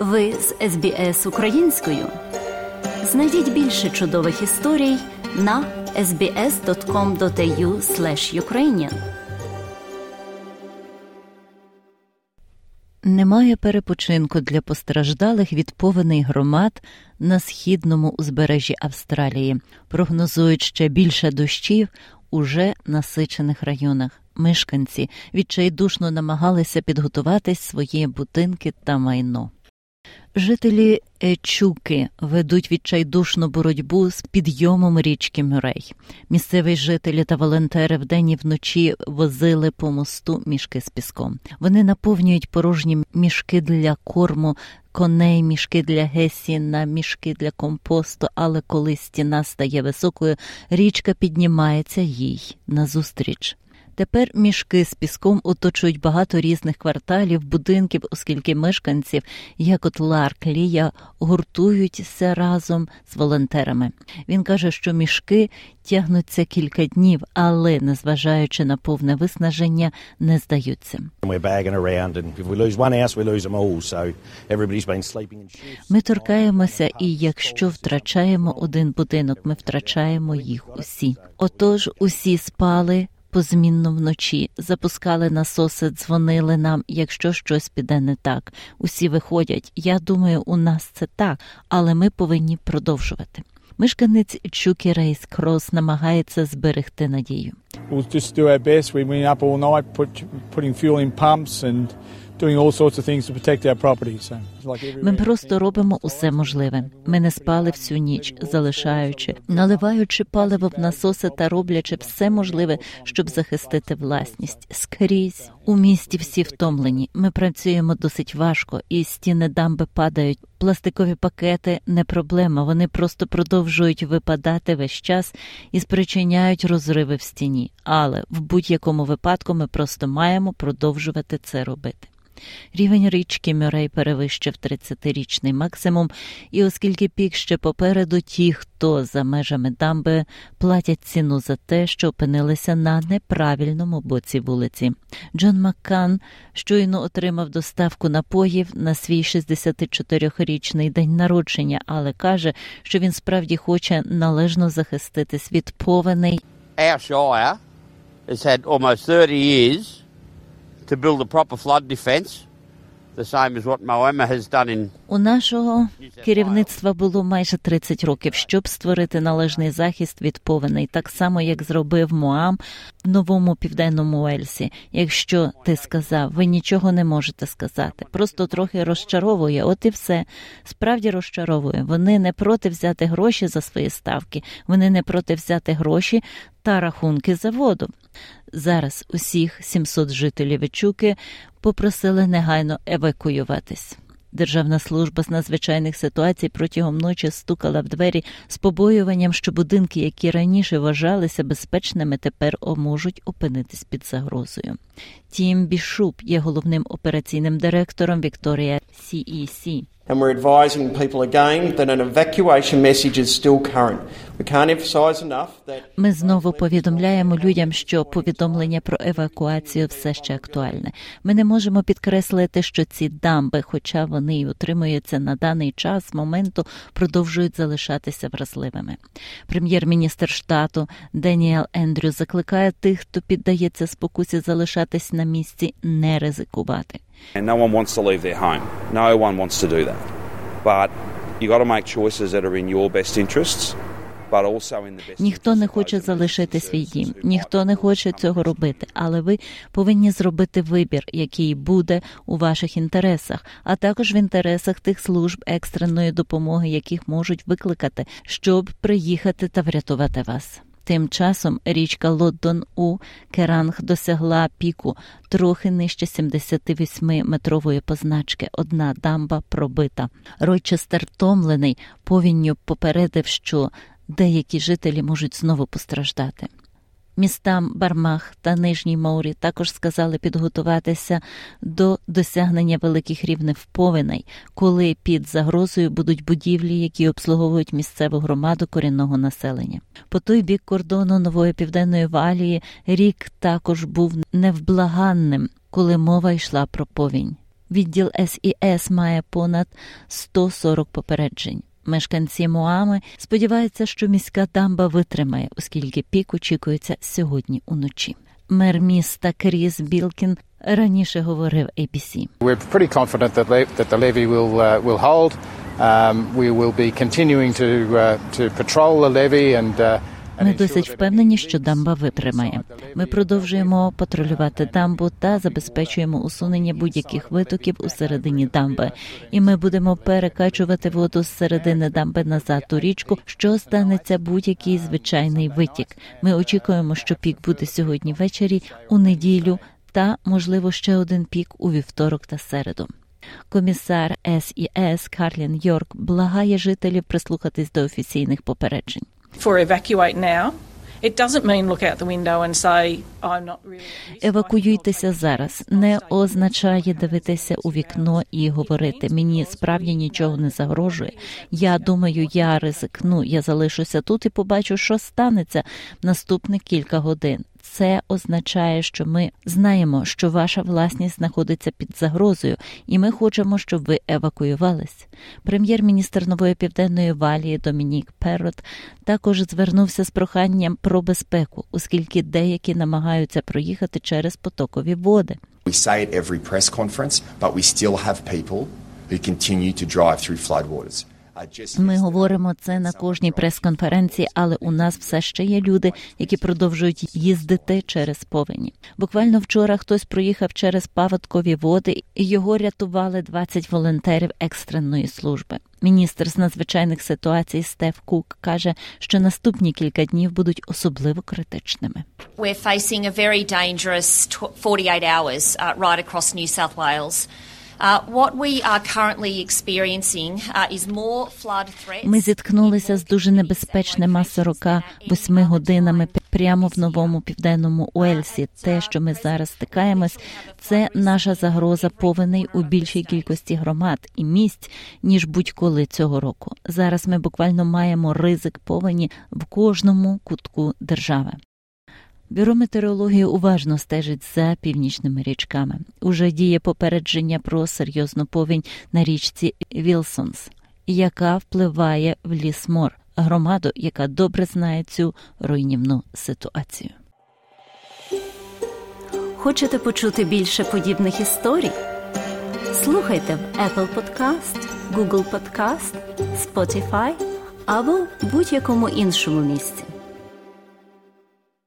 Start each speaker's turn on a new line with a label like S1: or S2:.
S1: Ви з СБС українською. Знайдіть більше чудових історій на sbs.com.au ukrainian Немає перепочинку для постраждалих від повеней громад на східному узбережжі Австралії. Прогнозують ще більше дощів уже насичених районах. Мешканці відчайдушно намагалися підготувати свої будинки та майно. Жителі Ечуки ведуть відчайдушну боротьбу з підйомом річки Мюрей. Місцеві жителі та волонтери вдень і вночі возили по мосту мішки з піском. Вони наповнюють порожні мішки для корму, коней, мішки для гесіна, мішки для компосту. Але коли стіна стає високою, річка піднімається їй назустріч. Тепер мішки з піском оточують багато різних кварталів, будинків, оскільки мешканців, як от Ларк Лія, гуртуються разом з волонтерами. Він каже, що мішки тягнуться кілька днів, але, незважаючи на повне виснаження, не здаються. Ми торкаємося, і якщо втрачаємо один будинок, ми втрачаємо їх усі. Отож, усі спали позмінно вночі, запускали насоси, дзвонили нам, якщо щось піде не так. Усі виходять. Я думаю, у нас це так, але ми повинні продовжувати. Мешканець Чукі Рейс Крос намагається зберегти надію. We'll just do our best. We went up all night, put, putting fuel in pumps and ми просто робимо усе можливе. Ми не спали всю ніч, залишаючи, наливаючи паливо в насоси та роблячи все можливе, щоб захистити власність. Скрізь у місті всі втомлені. Ми працюємо досить важко, і стіни дамби падають. Пластикові пакети не проблема. Вони просто продовжують випадати весь час і спричиняють розриви в стіні. Але в будь-якому випадку ми просто маємо продовжувати це робити. Рівень річки Мюрей перевищив 30-річний максимум, і оскільки пік ще попереду, ті, хто за межами дамби платять ціну за те, що опинилися на неправильному боці вулиці. Джон Маккан щойно отримав доставку напоїв на свій 64-річний день народження, але каже, що він справді хоче належно захиститись від повеней. Our Shire has had almost 30 years to build a proper flood defence. У нашого керівництва було майже 30 років, щоб створити належний захист від повеней, так само як зробив Моам в новому південному Уельсі. Якщо ти сказав, ви нічого не можете сказати, просто трохи розчаровує. От і все справді розчаровує. Вони не проти взяти гроші за свої ставки, вони не проти взяти гроші та рахунки за воду. Зараз усіх 700 жителів Ічуки попросили негайно евакуюватись. Державна служба з надзвичайних ситуацій протягом ночі стукала в двері з побоюванням, що будинки, які раніше вважалися безпечними, тепер можуть опинитись під загрозою. Тім Бішуп є головним операційним директором Вікторія CEC. And we're advising people again that an evacuation message is still current. Ми знову повідомляємо людям, що повідомлення про евакуацію все ще актуальне. Ми не можемо підкреслити, що ці дамби, хоча вони й утримуються на даний час моменту, продовжують залишатися вразливими. Прем'єр-міністр штату Деніел Ендрю закликає тих, хто піддається спокусі залишатись на місці, не ризикувати.
S2: And no one wants to leave their home. No one wants to do that. But you've got to make choices that are in your best interests.
S1: Ніхто не хоче залишити свій дім, ніхто не хоче цього робити, але ви повинні зробити вибір, який буде у ваших інтересах, а також в інтересах тих служб екстреної допомоги, яких можуть викликати, щоб приїхати та врятувати вас. Тим часом річка Лоддон у Керанг досягла піку трохи нижче 78-метрової позначки. Одна дамба пробита. Ройчестер втомлений повінню попередив, що деякі жителі можуть знову постраждати. Містам Бармах та Нижній Моурі також сказали підготуватися до досягнення великих рівнів повеней, коли під загрозою будуть будівлі, які обслуговують місцеву громаду корінного населення. По той бік кордону нової південної валії рік також був невблаганним, коли мова йшла про повінь. Відділ СІС має понад 140 попереджень. Мешканці Моами сподіваються, що міська дамба витримає, оскільки пік очікується сьогодні уночі. Мер міста Кріс Білкін раніше говорив ABC.
S3: We're pretty confident that, that the levy will uh, will hold. Um, we will be continuing to uh, to patrol the levy and. Uh,
S1: Ми досить впевнені, що дамба витримає. Ми продовжуємо патрулювати дамбу та забезпечуємо усунення будь-яких витоків у середині дамби. І ми будемо перекачувати воду з середини дамби назад у річку, що станеться будь-який звичайний витік. Ми очікуємо, що пік буде сьогодні ввечері, у неділю, та можливо ще один пік у вівторок та середу. Комісар СІС Карлін Йорк благає жителів прислухатись до офіційних попереджень.
S4: For evacuate now, it doesn't mean look out the window and say, I'm not really.
S1: Евакуюйтеся зараз не означає дивитися у вікно і говорити мені справді нічого не загрожує. Я думаю, я ризикну, я залишуся тут і побачу, що станеться наступних наступні кілька годин. Це означає, що ми знаємо, що ваша власність знаходиться під загрозою, і ми хочемо, щоб ви евакуювались. Прем'єр-міністр нової південної валії Домінік Перрот також звернувся з проханням про безпеку, оскільки деякі намагаються проїхати через потокові води.
S5: We say at every press conference, but we still have people who continue to drive through floodwaters.
S1: Ми говоримо це на кожній прес-конференції, але у нас все ще є люди, які продовжують їздити через повені. Буквально вчора хтось проїхав через паводкові води, і його рятували 20 волонтерів екстреної служби. Міністр з надзвичайних ситуацій Стеф Кук каже, що наступні кілька днів будуть особливо критичними.
S6: We're facing a very dangerous 48 hours uh, right across New South Wales. Uh, what we are currently experiencing uh, is more flood threats.
S1: Ми зіткнулися з дуже небезпечними 48 годинами прямо в новому південному Уельсі. Те, що ми зараз стикаємось, це наша загроза повеней у більшій кількості громад і місць ніж будь-коли цього року. Зараз ми буквально маємо ризик повені в кожному кутку держави. Бюро метеорології уважно стежить за північними річками. Уже діє попередження про серйозну повінь на річці Вілсонс, яка впливає в Лісмор, громаду, яка добре знає цю руйнівну ситуацію. Хочете почути більше подібних історій? Слухайте в Apple Podcast, Google Podcast, Spotify або будь-якому іншому місці.